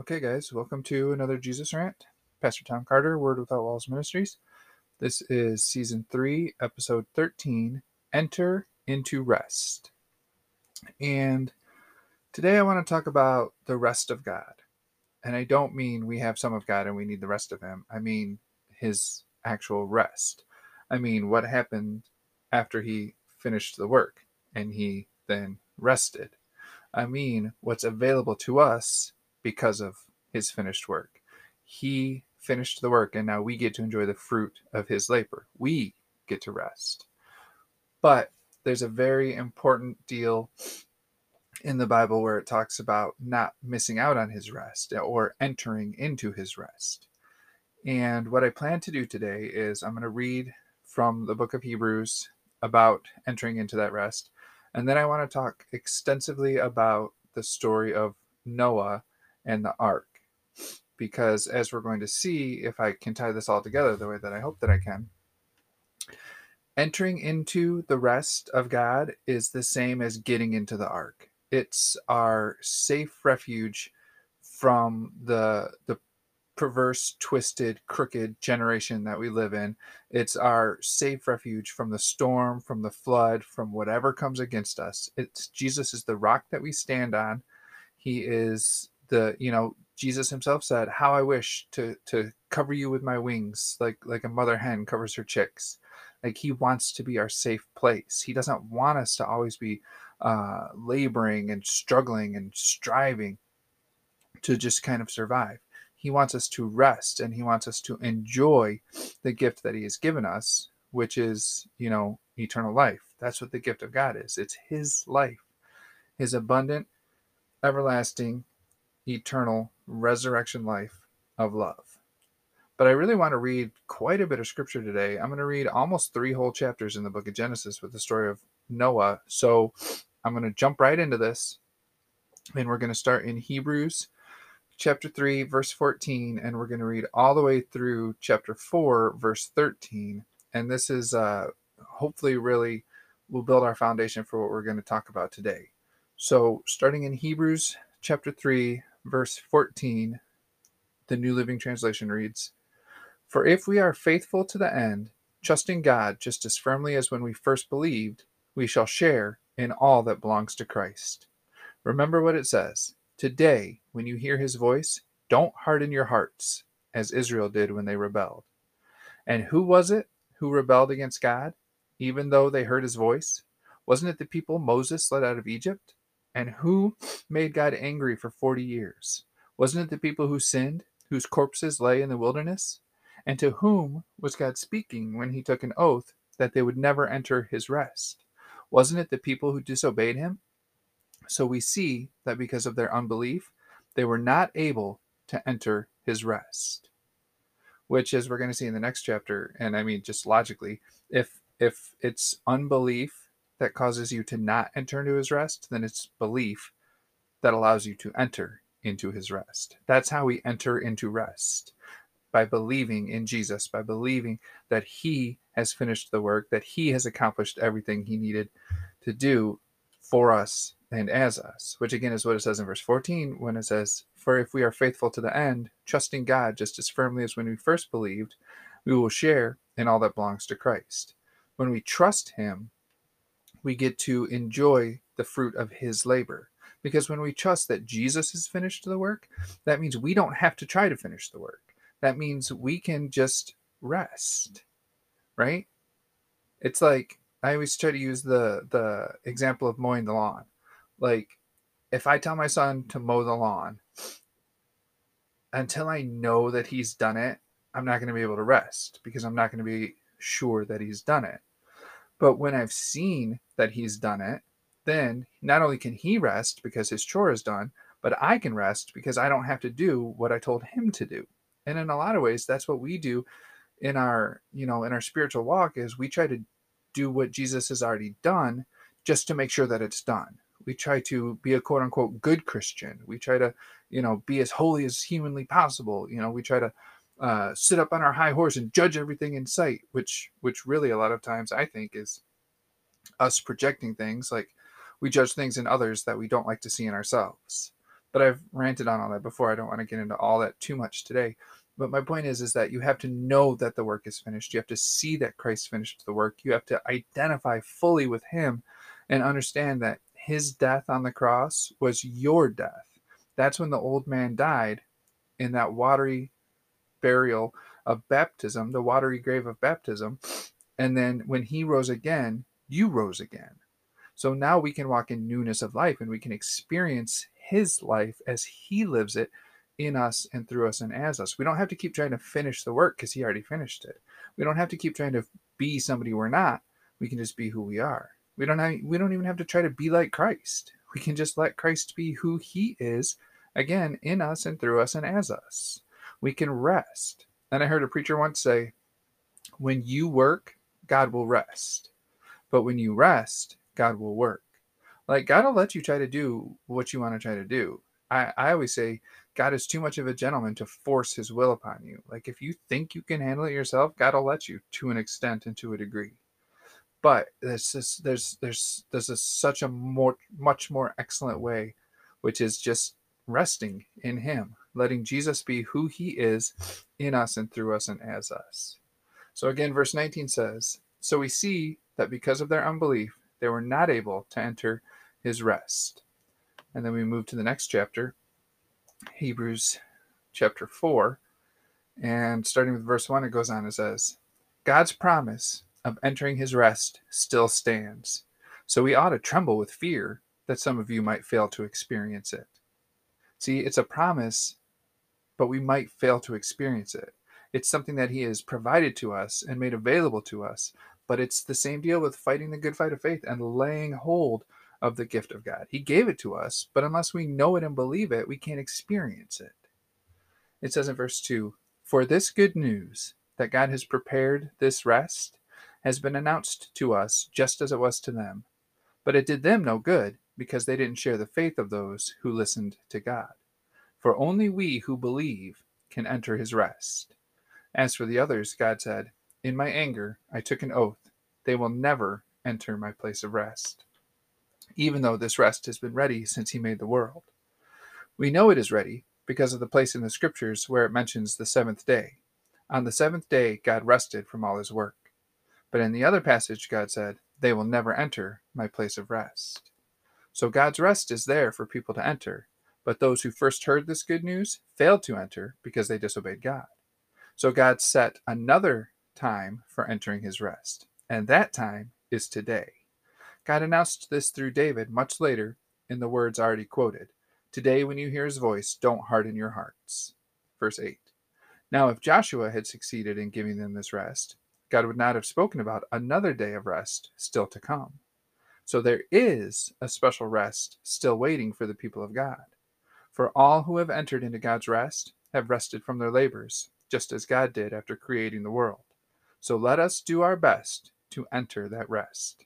Okay, guys, welcome to another Jesus Rant. Pastor Tom Carter, Word Without Walls Ministries. This is season three, episode 13 Enter into Rest. And today I want to talk about the rest of God. And I don't mean we have some of God and we need the rest of Him, I mean His actual rest. I mean what happened after He finished the work and He then rested. I mean what's available to us because of his finished work. He finished the work, and now we get to enjoy the fruit of his labor. We get to rest. But there's a very important deal in the Bible where it talks about not missing out on his rest or entering into his rest. And what I plan to do today is I'm going to read from the book of Hebrews about entering into that rest. And then I want to talk extensively about the story of Noah and the ark. Because as we're going to see, if I can tie this all together the way that I hope that I can, entering into the rest of God is the same as getting into the ark. It's our safe refuge from the the perverse, twisted, crooked generation that we live in. It's our safe refuge from the storm, from the flood, from whatever comes against us. It's Jesus is the rock that we stand on. He is the you know jesus himself said how i wish to to cover you with my wings like like a mother hen covers her chicks. Like he wants to be our safe place. He doesn't want us to always be uh, laboring and struggling and striving to just kind of survive. He wants us to rest and he wants us to enjoy the gift that he has given us which is you know eternal life. That's what the gift of god is. It's his life his abundant everlasting eternal resurrection life of love. But I really want to read quite a bit of scripture today. I'm going to read almost three whole chapters in the book of Genesis with the story of Noah. So I'm going to jump right into this. And we're going to start in Hebrews chapter 3, verse 14. And we're going to read all the way through chapter 4, verse 13. And this is uh, hopefully really will build our foundation for what we're going to talk about today. So starting in Hebrews chapter 3, verse 14, the New Living Translation reads For if we are faithful to the end, trusting God just as firmly as when we first believed, we shall share in all that belongs to Christ. Remember what it says Today, when you hear his voice, don't harden your hearts, as Israel did when they rebelled. And who was it who rebelled against God, even though they heard his voice? Wasn't it the people Moses led out of Egypt? And who made God angry for 40 years? Wasn't it the people who sinned, whose corpses lay in the wilderness? And to whom was God speaking when he took an oath that they would never enter his rest? Wasn't it the people who disobeyed him? So we see that because of their unbelief, they were not able to enter his rest. Which, as we're going to see in the next chapter, and I mean just logically, if if it's unbelief that causes you to not enter into his rest, then it's belief that allows you to enter into his rest. That's how we enter into rest by believing in Jesus, by believing that he has finished the work, that he has accomplished everything he needed to do for us and as us, which again is what it says in verse 14 when it says, For if we are faithful to the end, trusting God just as firmly as when we first believed, we will share in all that belongs to Christ. When we trust him, we get to enjoy the fruit of his labor. Because when we trust that Jesus has finished the work, that means we don't have to try to finish the work. That means we can just rest. Right? It's like I always try to use the the example of mowing the lawn. Like if I tell my son to mow the lawn, until I know that he's done it, I'm not going to be able to rest because I'm not going to be sure that he's done it. But when I've seen that he's done it, then not only can he rest because his chore is done, but I can rest because I don't have to do what I told him to do. And in a lot of ways, that's what we do in our, you know, in our spiritual walk is we try to do what Jesus has already done just to make sure that it's done. We try to be a quote unquote good Christian. We try to, you know, be as holy as humanly possible. You know, we try to uh, sit up on our high horse and judge everything in sight, which which really a lot of times I think is us projecting things like we judge things in others that we don't like to see in ourselves. But I've ranted on all that before. I don't want to get into all that too much today. But my point is, is that you have to know that the work is finished. You have to see that Christ finished the work. You have to identify fully with Him and understand that His death on the cross was your death. That's when the old man died in that watery burial of baptism, the watery grave of baptism. And then when He rose again, you rose again. So now we can walk in newness of life and we can experience His life as He lives it in us and through us and as us. We don't have to keep trying to finish the work because he already finished it. We don't have to keep trying to be somebody we're not. We can just be who we are. We don't have, we don't even have to try to be like Christ. We can just let Christ be who he is again in us and through us and as us. We can rest. And I heard a preacher once say, when you work, God will rest. But when you rest, God will work. Like God will let you try to do what you want to try to do. I, I always say God is too much of a gentleman to force his will upon you. Like if you think you can handle it yourself, God will let you to an extent and to a degree. But there's just, there's there's there's a, such a more much more excellent way, which is just resting in Him, letting Jesus be who He is in us and through us and as us. So again, verse 19 says, "So we see that because of their unbelief, they were not able to enter His rest." And then we move to the next chapter, Hebrews chapter 4. And starting with verse 1, it goes on and says, God's promise of entering his rest still stands. So we ought to tremble with fear that some of you might fail to experience it. See, it's a promise, but we might fail to experience it. It's something that he has provided to us and made available to us. But it's the same deal with fighting the good fight of faith and laying hold of the gift of God. He gave it to us, but unless we know it and believe it, we can't experience it. It says in verse 2 For this good news that God has prepared this rest has been announced to us just as it was to them. But it did them no good because they didn't share the faith of those who listened to God. For only we who believe can enter his rest. As for the others, God said, In my anger I took an oath, they will never enter my place of rest even though this rest has been ready since he made the world. We know it is ready because of the place in the scriptures where it mentions the seventh day. On the seventh day, God rested from all his work. But in the other passage, God said, They will never enter my place of rest. So God's rest is there for people to enter, but those who first heard this good news failed to enter because they disobeyed God. So God set another time for entering his rest, and that time is today. God announced this through David much later in the words already quoted Today, when you hear his voice, don't harden your hearts. Verse 8. Now, if Joshua had succeeded in giving them this rest, God would not have spoken about another day of rest still to come. So there is a special rest still waiting for the people of God. For all who have entered into God's rest have rested from their labors, just as God did after creating the world. So let us do our best to enter that rest.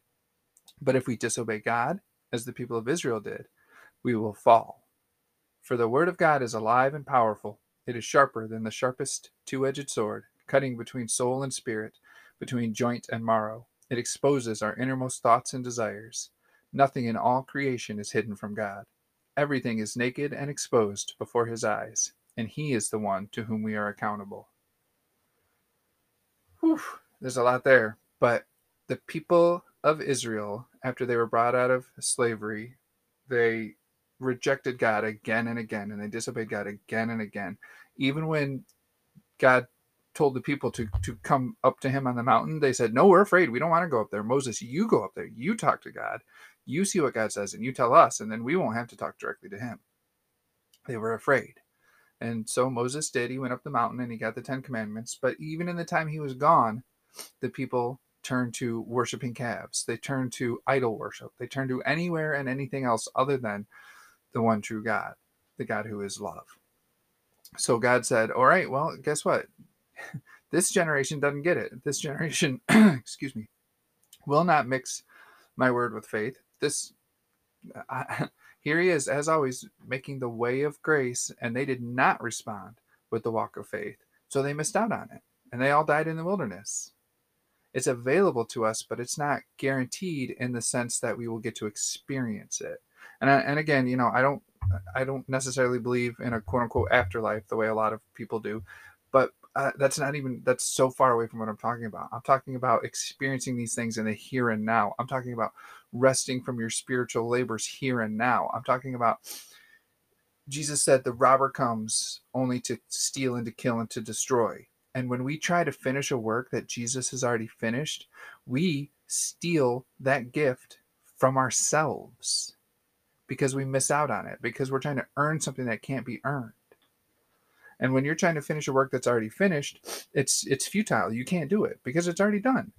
But if we disobey God, as the people of Israel did, we will fall. For the word of God is alive and powerful. It is sharper than the sharpest two edged sword, cutting between soul and spirit, between joint and marrow. It exposes our innermost thoughts and desires. Nothing in all creation is hidden from God. Everything is naked and exposed before his eyes, and he is the one to whom we are accountable. Whew, there's a lot there, but the people of Israel, after they were brought out of slavery, they rejected God again and again, and they disobeyed God again and again. Even when God told the people to, to come up to him on the mountain, they said, No, we're afraid. We don't want to go up there. Moses, you go up there. You talk to God. You see what God says, and you tell us, and then we won't have to talk directly to him. They were afraid. And so Moses did. He went up the mountain and he got the Ten Commandments. But even in the time he was gone, the people turned to worshiping calves. They turned to idol worship. They turned to anywhere and anything else other than the one true God, the God who is love. So God said, All right, well, guess what? this generation doesn't get it. This generation, excuse me, will not mix my word with faith. This, I, here he is, as always, making the way of grace, and they did not respond with the walk of faith. So they missed out on it, and they all died in the wilderness it's available to us, but it's not guaranteed in the sense that we will get to experience it. And I, and again, you know, I don't I don't necessarily believe in a quote unquote afterlife the way a lot of people do, but uh, that's not even that's so far away from what I'm talking about. I'm talking about experiencing these things in the here and now. I'm talking about resting from your spiritual labors here and now. I'm talking about Jesus said the robber comes only to steal and to kill and to destroy. And when we try to finish a work that Jesus has already finished, we steal that gift from ourselves because we miss out on it because we're trying to earn something that can't be earned. And when you're trying to finish a work that's already finished, it's it's futile. You can't do it because it's already done.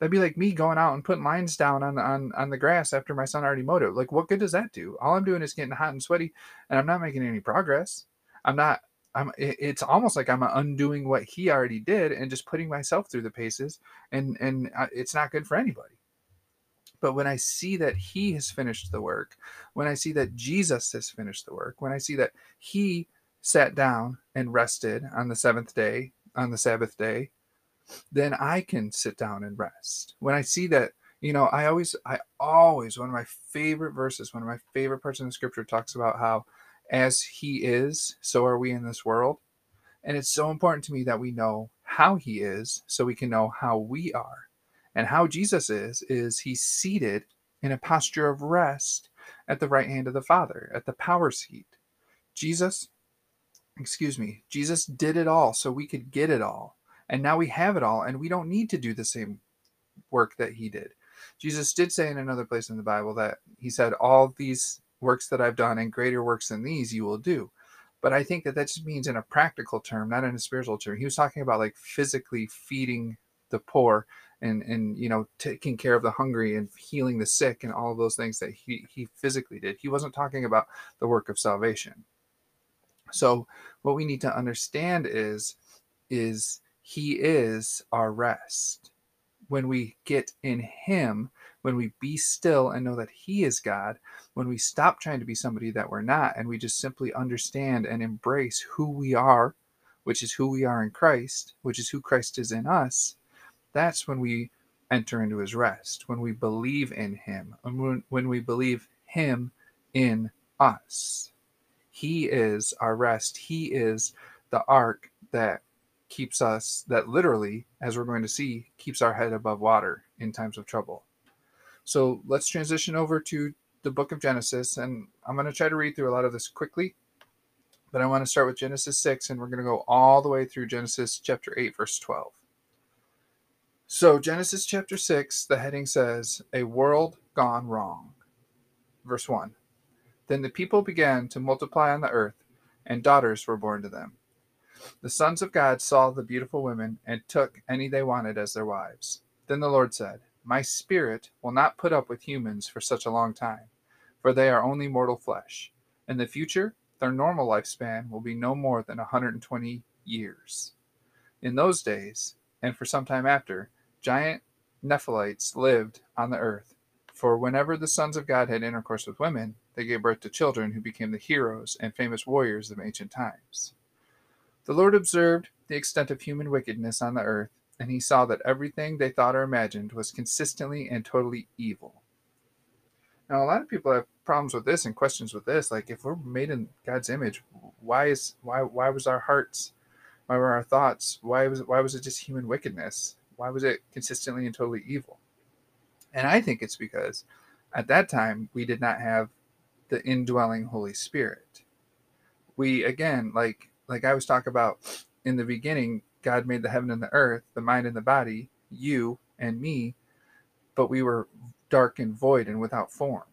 That'd be like me going out and putting lines down on on on the grass after my son already mowed it. Like, what good does that do? All I'm doing is getting hot and sweaty, and I'm not making any progress. I'm not. I'm. It's almost like I'm undoing what he already did and just putting myself through the paces, and and uh, it's not good for anybody. But when I see that he has finished the work, when I see that Jesus has finished the work, when I see that he sat down and rested on the seventh day, on the Sabbath day, then I can sit down and rest. When I see that, you know, I always, I always, one of my favorite verses, one of my favorite parts in the scripture talks about how as he is, so are we in this world. And it's so important to me that we know how he is so we can know how we are. And how Jesus is, is he's seated in a posture of rest at the right hand of the Father, at the power seat. Jesus, excuse me, Jesus did it all so we could get it all. And now we have it all, and we don't need to do the same work that he did. Jesus did say in another place in the Bible that he said, All these works that I've done and greater works than these you will do. But I think that that just means in a practical term, not in a spiritual term. He was talking about like physically feeding the poor and and you know taking care of the hungry and healing the sick and all of those things that he he physically did. He wasn't talking about the work of salvation. So what we need to understand is is he is our rest. When we get in Him, when we be still and know that He is God, when we stop trying to be somebody that we're not, and we just simply understand and embrace who we are, which is who we are in Christ, which is who Christ is in us, that's when we enter into His rest, when we believe in Him, and when, when we believe Him in us. He is our rest. He is the ark that keeps us, that literally, as we're going to see, keeps our head above water in times of trouble. So let's transition over to the book of Genesis, and I'm going to try to read through a lot of this quickly, but I want to start with Genesis 6, and we're going to go all the way through Genesis chapter 8, verse 12. So, Genesis chapter 6, the heading says, A World Gone Wrong. Verse 1 Then the people began to multiply on the earth, and daughters were born to them. The sons of God saw the beautiful women and took any they wanted as their wives. Then the Lord said, My spirit will not put up with humans for such a long time, for they are only mortal flesh. In the future, their normal lifespan will be no more than 120 years. In those days, and for some time after, giant Nephilites lived on the earth. For whenever the sons of God had intercourse with women, they gave birth to children who became the heroes and famous warriors of ancient times. The Lord observed the extent of human wickedness on the earth, and he saw that everything they thought or imagined was consistently and totally evil. Now, a lot of people have problems with this and questions with this. Like, if we're made in God's image, why is why why was our hearts, why were our thoughts, why was why was it just human wickedness? Why was it consistently and totally evil? And I think it's because at that time we did not have the indwelling Holy Spirit. We again, like like I was talking about in the beginning, God made the heaven and the earth, the mind and the body, you and me, but we were dark and void and without form.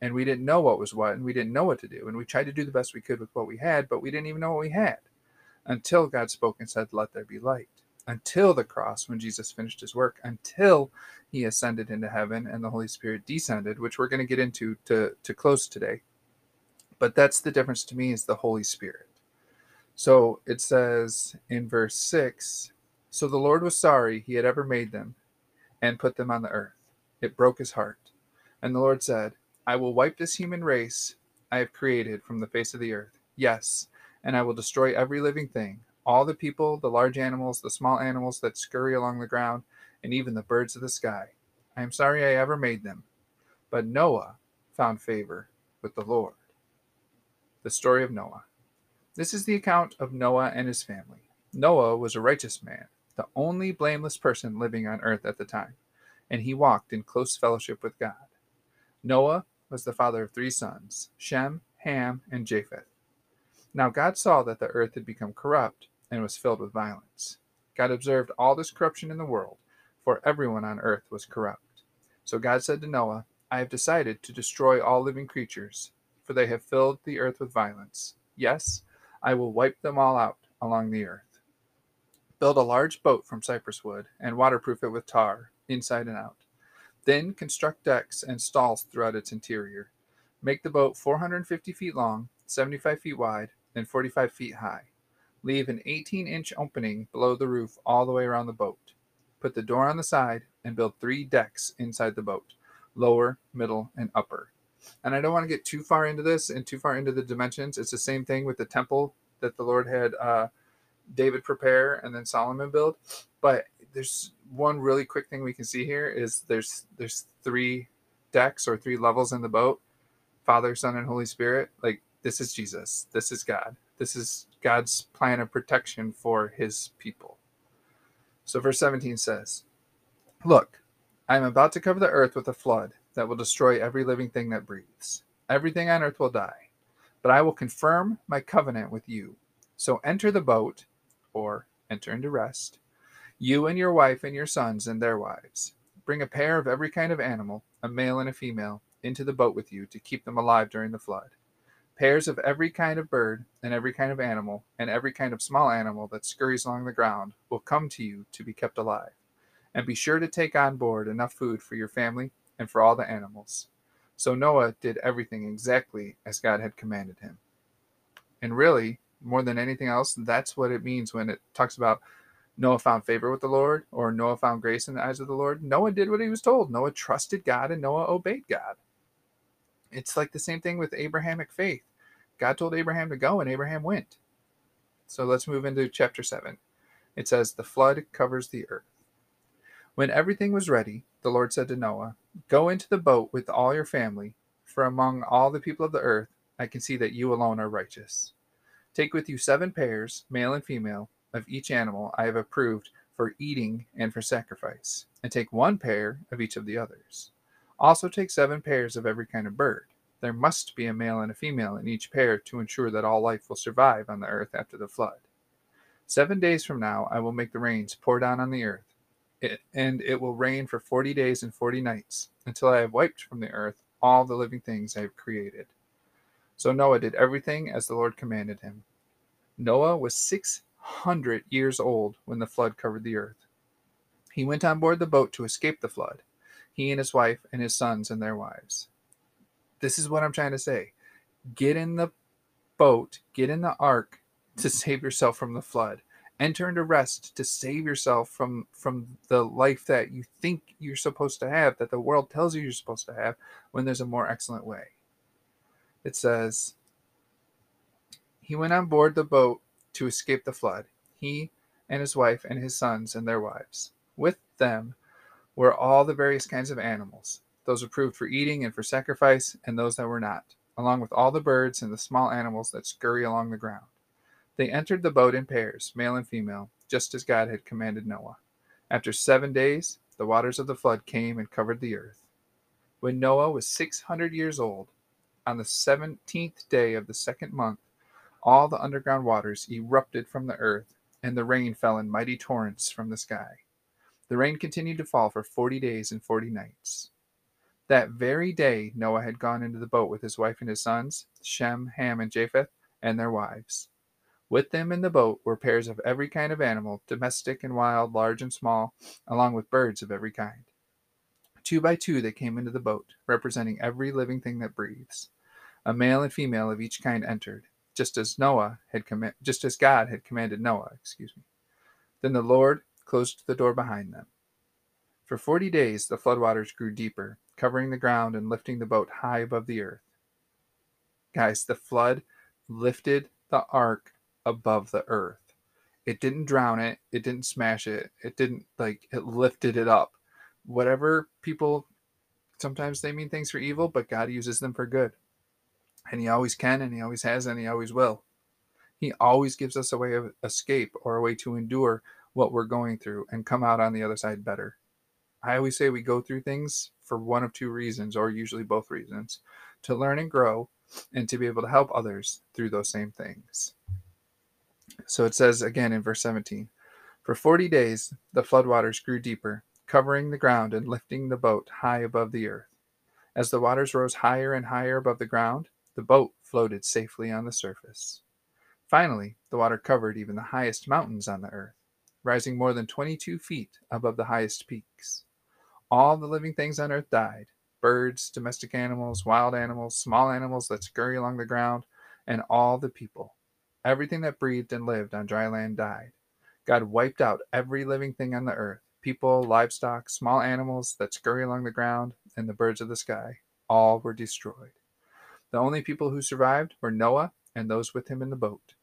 And we didn't know what was what, and we didn't know what to do. And we tried to do the best we could with what we had, but we didn't even know what we had until God spoke and said, Let there be light. Until the cross, when Jesus finished his work, until he ascended into heaven and the Holy Spirit descended, which we're going to get into to, to close today. But that's the difference to me is the Holy Spirit. So it says in verse 6 So the Lord was sorry he had ever made them and put them on the earth. It broke his heart. And the Lord said, I will wipe this human race I have created from the face of the earth. Yes, and I will destroy every living thing, all the people, the large animals, the small animals that scurry along the ground, and even the birds of the sky. I am sorry I ever made them. But Noah found favor with the Lord. The story of Noah. This is the account of Noah and his family. Noah was a righteous man, the only blameless person living on earth at the time, and he walked in close fellowship with God. Noah was the father of three sons Shem, Ham, and Japheth. Now God saw that the earth had become corrupt and was filled with violence. God observed all this corruption in the world, for everyone on earth was corrupt. So God said to Noah, I have decided to destroy all living creatures, for they have filled the earth with violence. Yes, I will wipe them all out along the earth. Build a large boat from cypress wood and waterproof it with tar, inside and out. Then construct decks and stalls throughout its interior. Make the boat 450 feet long, 75 feet wide, and 45 feet high. Leave an 18 inch opening below the roof all the way around the boat. Put the door on the side and build three decks inside the boat lower, middle, and upper. And I don't want to get too far into this and too far into the dimensions. It's the same thing with the temple that the Lord had uh, David prepare and then Solomon build. But there's one really quick thing we can see here is there's there's three decks or three levels in the boat father son and holy spirit. Like this is jesus. This is god. This is god's plan of protection for his people. So verse 17 says look i am about to cover the earth with a flood that will destroy every living thing that breathes everything on earth will die but i will confirm my covenant with you so enter the boat or enter into rest you and your wife and your sons and their wives. Bring a pair of every kind of animal, a male and a female, into the boat with you to keep them alive during the flood. Pairs of every kind of bird and every kind of animal and every kind of small animal that scurries along the ground will come to you to be kept alive. And be sure to take on board enough food for your family and for all the animals. So Noah did everything exactly as God had commanded him. And really, more than anything else, that's what it means when it talks about Noah found favor with the Lord, or Noah found grace in the eyes of the Lord. Noah did what he was told. Noah trusted God and Noah obeyed God. It's like the same thing with Abrahamic faith. God told Abraham to go, and Abraham went. So let's move into chapter 7. It says, The flood covers the earth. When everything was ready, the Lord said to Noah, Go into the boat with all your family, for among all the people of the earth, I can see that you alone are righteous. Take with you seven pairs, male and female of each animal I have approved for eating and for sacrifice, and take one pair of each of the others. Also take seven pairs of every kind of bird. There must be a male and a female in each pair to ensure that all life will survive on the earth after the flood. Seven days from now I will make the rains pour down on the earth, it, and it will rain for forty days and forty nights, until I have wiped from the earth all the living things I have created. So Noah did everything as the Lord commanded him. Noah was six hundred years old when the flood covered the earth. He went on board the boat to escape the flood, he and his wife and his sons and their wives. This is what I'm trying to say. Get in the boat, get in the ark to save yourself from the flood. Enter into rest to save yourself from from the life that you think you're supposed to have, that the world tells you you're supposed to have, when there's a more excellent way. It says, He went on board the boat to escape the flood, he and his wife and his sons and their wives. With them were all the various kinds of animals, those approved for eating and for sacrifice, and those that were not, along with all the birds and the small animals that scurry along the ground. They entered the boat in pairs, male and female, just as God had commanded Noah. After seven days, the waters of the flood came and covered the earth. When Noah was six hundred years old, on the seventeenth day of the second month, all the underground waters erupted from the earth, and the rain fell in mighty torrents from the sky. The rain continued to fall for forty days and forty nights. That very day Noah had gone into the boat with his wife and his sons, Shem, Ham, and Japheth, and their wives. With them in the boat were pairs of every kind of animal, domestic and wild, large and small, along with birds of every kind. Two by two they came into the boat, representing every living thing that breathes. A male and female of each kind entered, just as Noah had command, just as God had commanded Noah, excuse me. Then the Lord closed the door behind them. For 40 days the floodwaters grew deeper, covering the ground and lifting the boat high above the earth. Guys, the flood lifted the ark above the earth. It didn't drown it, it didn't smash it, it didn't like it lifted it up. Whatever people sometimes they mean things for evil, but God uses them for good. And He always can, and He always has, and He always will. He always gives us a way of escape or a way to endure what we're going through and come out on the other side better. I always say we go through things for one of two reasons, or usually both reasons to learn and grow, and to be able to help others through those same things. So it says again in verse 17 For 40 days the floodwaters grew deeper, covering the ground and lifting the boat high above the earth. As the waters rose higher and higher above the ground, the boat floated safely on the surface. Finally, the water covered even the highest mountains on the earth, rising more than 22 feet above the highest peaks. All the living things on earth died birds, domestic animals, wild animals, small animals that scurry along the ground, and all the people. Everything that breathed and lived on dry land died. God wiped out every living thing on the earth people, livestock, small animals that scurry along the ground, and the birds of the sky. All were destroyed. The only people who survived were Noah and those with him in the boat.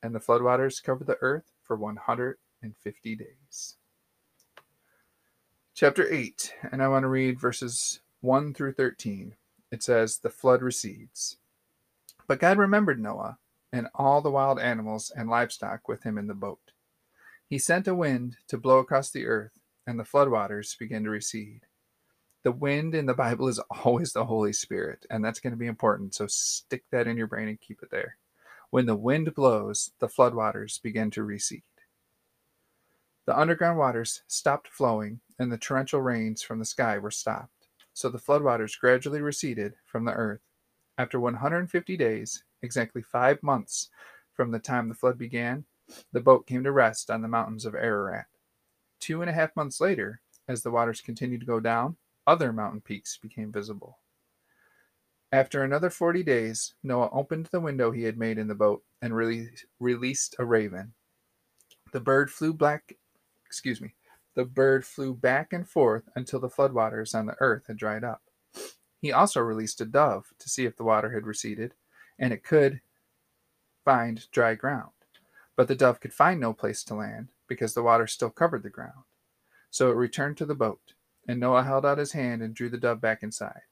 And the floodwaters covered the earth for 150 days. Chapter 8, and I want to read verses 1 through 13. It says, The flood recedes. But God remembered Noah and all the wild animals and livestock with him in the boat. He sent a wind to blow across the earth, and the floodwaters began to recede. The wind in the Bible is always the Holy Spirit, and that's going to be important. So stick that in your brain and keep it there. When the wind blows, the floodwaters begin to recede. The underground waters stopped flowing, and the torrential rains from the sky were stopped. So the floodwaters gradually receded from the earth. After 150 days, exactly five months from the time the flood began, the boat came to rest on the mountains of Ararat. Two and a half months later, as the waters continued to go down, other mountain peaks became visible. After another 40 days, Noah opened the window he had made in the boat and released a raven. The bird flew black, excuse me, the bird flew back and forth until the floodwaters on the earth had dried up. He also released a dove to see if the water had receded, and it could find dry ground. But the dove could find no place to land because the water still covered the ground. So it returned to the boat, and Noah held out his hand and drew the dove back inside.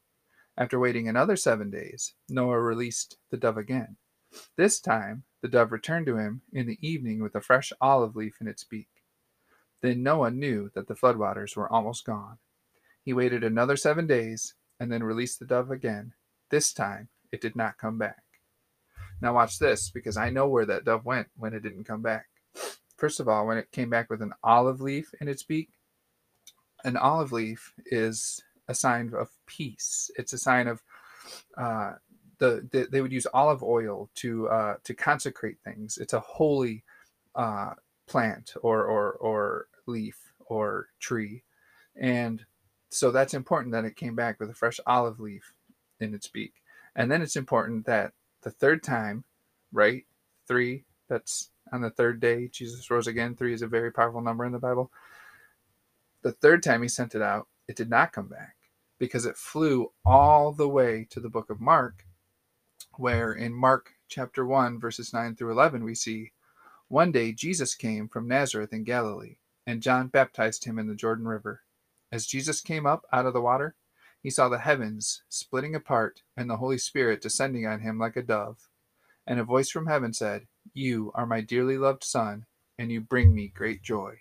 After waiting another seven days, Noah released the dove again. This time, the dove returned to him in the evening with a fresh olive leaf in its beak. Then Noah knew that the floodwaters were almost gone. He waited another seven days and then released the dove again. This time it did not come back. Now, watch this because I know where that dove went when it didn't come back. First of all, when it came back with an olive leaf in its beak, an olive leaf is a sign of peace. It's a sign of uh, the, the, they would use olive oil to uh, to consecrate things. It's a holy uh, plant or or or leaf or tree. And so that's important that it came back with a fresh olive leaf in its beak. And then it's important that the third time, right? Three, that's on the third day, Jesus rose again. Three is a very powerful number in the Bible. The third time he sent it out, it did not come back because it flew all the way to the book of Mark, where in Mark chapter 1, verses 9 through 11, we see one day Jesus came from Nazareth in Galilee and John baptized him in the Jordan River. As Jesus came up out of the water, he saw the heavens splitting apart and the Holy Spirit descending on him like a dove. And a voice from heaven said, You are my dearly loved Son, and you bring me great joy.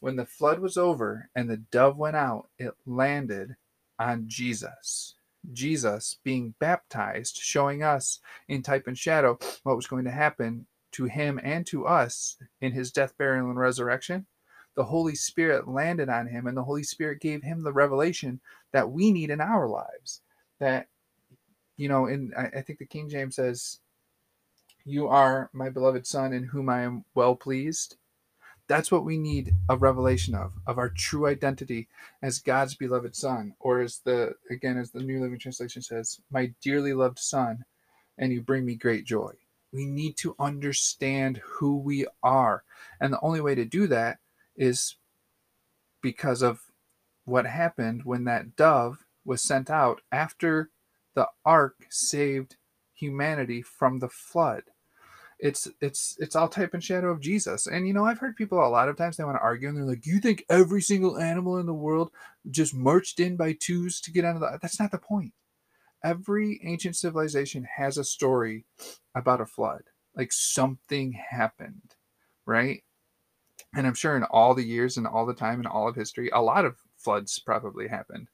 When the flood was over and the dove went out, it landed on Jesus. Jesus being baptized, showing us in type and shadow what was going to happen to him and to us in his death, burial, and resurrection, the Holy Spirit landed on him, and the Holy Spirit gave him the revelation that we need in our lives. That, you know, in I, think the King James says, You are my beloved Son, in whom I am well pleased. That's what we need a revelation of, of our true identity as God's beloved Son, or as the, again, as the New Living Translation says, My dearly loved Son, and you bring me great joy. We need to understand who we are. And the only way to do that is because of what happened when that dove was sent out after the ark saved humanity from the flood. It's it's it's all type and shadow of Jesus. And you know, I've heard people a lot of times they want to argue and they're like, "You think every single animal in the world just marched in by twos to get out of the?" That's not the point every ancient civilization has a story about a flood. Like something happened, right? And I'm sure in all the years and all the time in all of history, a lot of floods probably happened.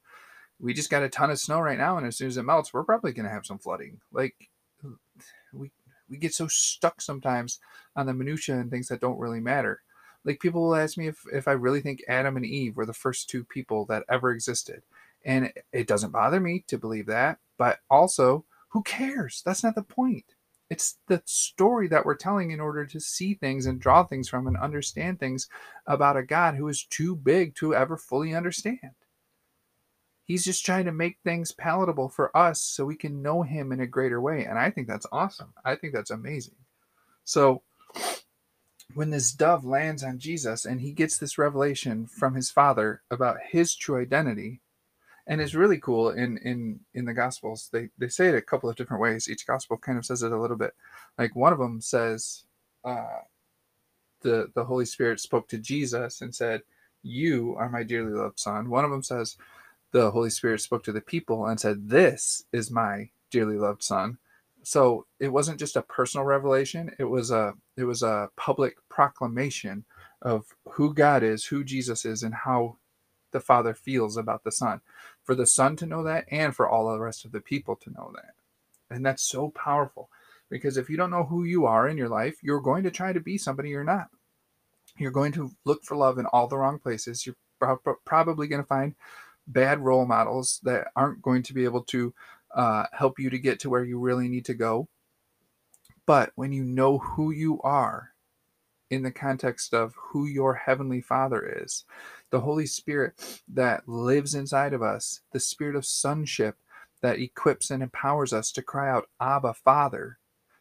We just got a ton of snow right now, and as soon as it melts, we're probably going to have some flooding. Like we we get so stuck sometimes on the minutia and things that don't really matter. Like people will ask me if if I really think Adam and Eve were the first two people that ever existed. And it doesn't bother me to believe that, but also, who cares? That's not the point. It's the story that we're telling in order to see things and draw things from and understand things about a God who is too big to ever fully understand. He's just trying to make things palatable for us so we can know him in a greater way. And I think that's awesome. I think that's amazing. So, when this dove lands on Jesus and he gets this revelation from his father about his true identity, and it's really cool in in in the gospels. They they say it a couple of different ways. Each gospel kind of says it a little bit. Like one of them says uh the the holy spirit spoke to jesus and said you are my dearly loved son. One of them says the holy spirit spoke to the people and said this is my dearly loved son so it wasn't just a personal revelation. It was a it was a public proclamation of who god is who jesus is and how the Father feels about the Son. For the Son to know that and for all the rest of the people to know that. And that's so powerful because if you don't know who you are in your life, you're going to try to be somebody you're not. You're going to look for love in all the wrong places. You're probably going to find bad role models that aren't going to be able to uh, help you to get to where you really need to go. But when you know who you are in the context of who your heavenly Father is, the Holy Spirit that lives inside of us, the spirit of sonship that equips and empowers us to cry out, Abba, Father,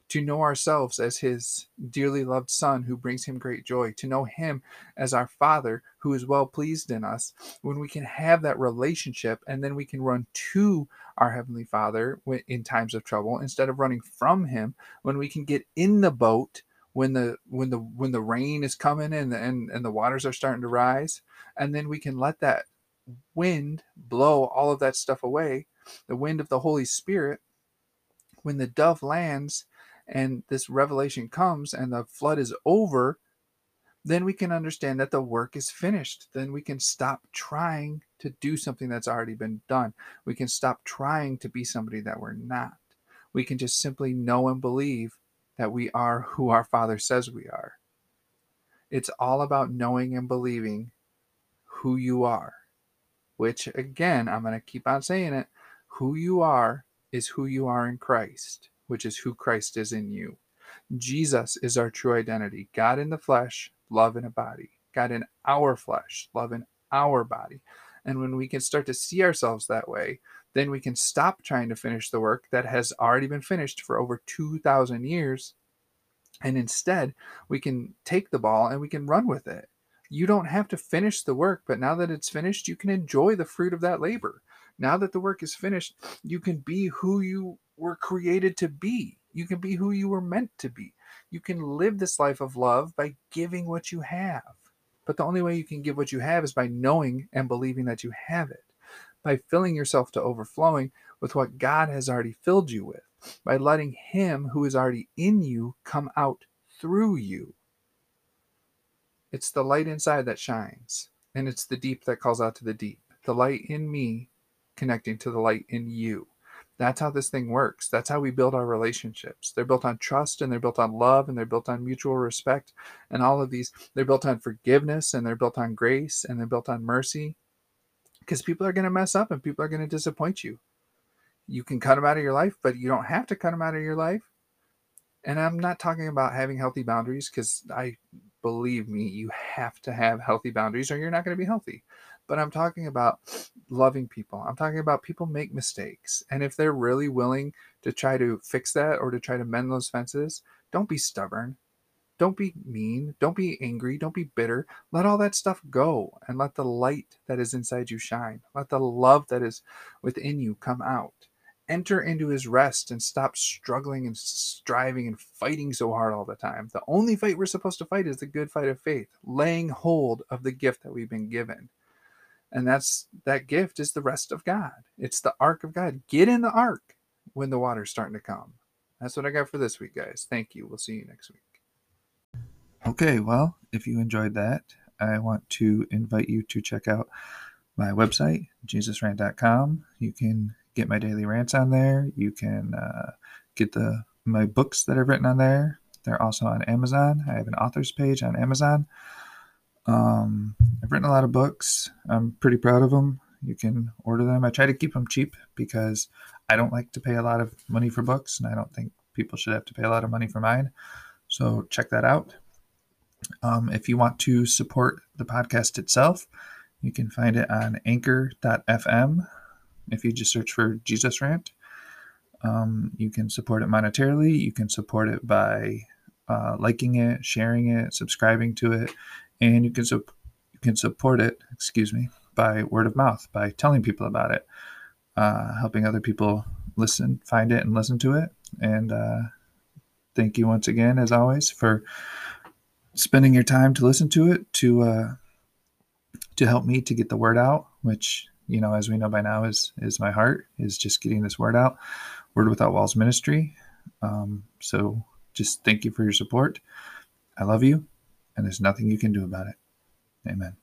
to know ourselves as His dearly loved Son who brings Him great joy, to know Him as our Father who is well pleased in us, when we can have that relationship and then we can run to our Heavenly Father in times of trouble instead of running from Him, when we can get in the boat when the when the when the rain is coming and and and the waters are starting to rise and then we can let that wind blow all of that stuff away. The wind of the holy spirit when the dove lands and this revelation comes and the flood is over then we can understand that the work is finished. Then we can stop trying to do something that's already been done. We can stop trying to be somebody that we're not. We can just simply know and believe that we are who our Father says we are. It's all about knowing and believing who you are, which again, I'm going to keep on saying it. Who you are is who you are in Christ, which is who Christ is in you. Jesus is our true identity God in the flesh, love in a body. God in our flesh, love in our body. And when we can start to see ourselves that way, then we can stop trying to finish the work that has already been finished for over 2,000 years. And instead, we can take the ball and we can run with it. You don't have to finish the work, but now that it's finished, you can enjoy the fruit of that labor. Now that the work is finished, you can be who you were created to be. You can be who you were meant to be. You can live this life of love by giving what you have. But the only way you can give what you have is by knowing and believing that you have it by filling yourself to overflowing with what God has already filled you with, by letting Him who is already in you come out through you. It's the light inside that shines, and it's the deep that calls out to the deep. The light in me connecting to the light in you. That's how this thing works. That's how we build our relationships. They're built on trust and they're built on love and they're built on mutual respect and all of these. They're built on forgiveness and they're built on grace and they're built on mercy because people are going to mess up and people are going to disappoint you. You can cut them out of your life, but you don't have to cut them out of your life. And I'm not talking about having healthy boundaries because I believe me, you have to have healthy boundaries or you're not going to be healthy. But I'm talking about loving people. I'm talking about people make mistakes. And if they're really willing to try to fix that or to try to mend those fences, don't be stubborn. Don't be mean. Don't be angry. Don't be bitter. Let all that stuff go and let the light that is inside you shine. Let the love that is within you come out. Enter into his rest and stop struggling and striving and fighting so hard all the time. The only fight we're supposed to fight is the good fight of faith, laying hold of the gift that we've been given. And that's that gift is the rest of God. It's the ark of God. Get in the ark. when the water's starting to come. That's what I got for this week, guys. Thank you. We'll see you next week. Okay, well, if you enjoyed that, I want to invite you to check out my website, jesusrant.com. You can get my daily rants on there. You can uh, get the my books that I've written on there. They're also on Amazon. I have an author's page on Amazon. Um, I've written a lot of books. I'm pretty proud of them. You can order them. I try to keep them cheap because I don't like to pay a lot of money for books, and I don't think people should have to pay a lot of money for mine. So check that out. Um, if you want to support the podcast itself, you can find it on anchor.fm. If you just search for Jesus Rant, um, you can support it monetarily. You can support it by uh, liking it, sharing it, subscribing to it, and you can su- you can support it. Excuse me, by word of mouth, by telling people about it, uh, helping other people listen, find it, and listen to it. And uh, thank you once again, as always, for spending your time to listen to it to uh, to help me to get the word out, which you know, as we know by now, is is my heart is just getting this word out. Word Without Walls Ministry. Um, so just thank you for your support. I love you, and there's nothing you can do about it. Amen.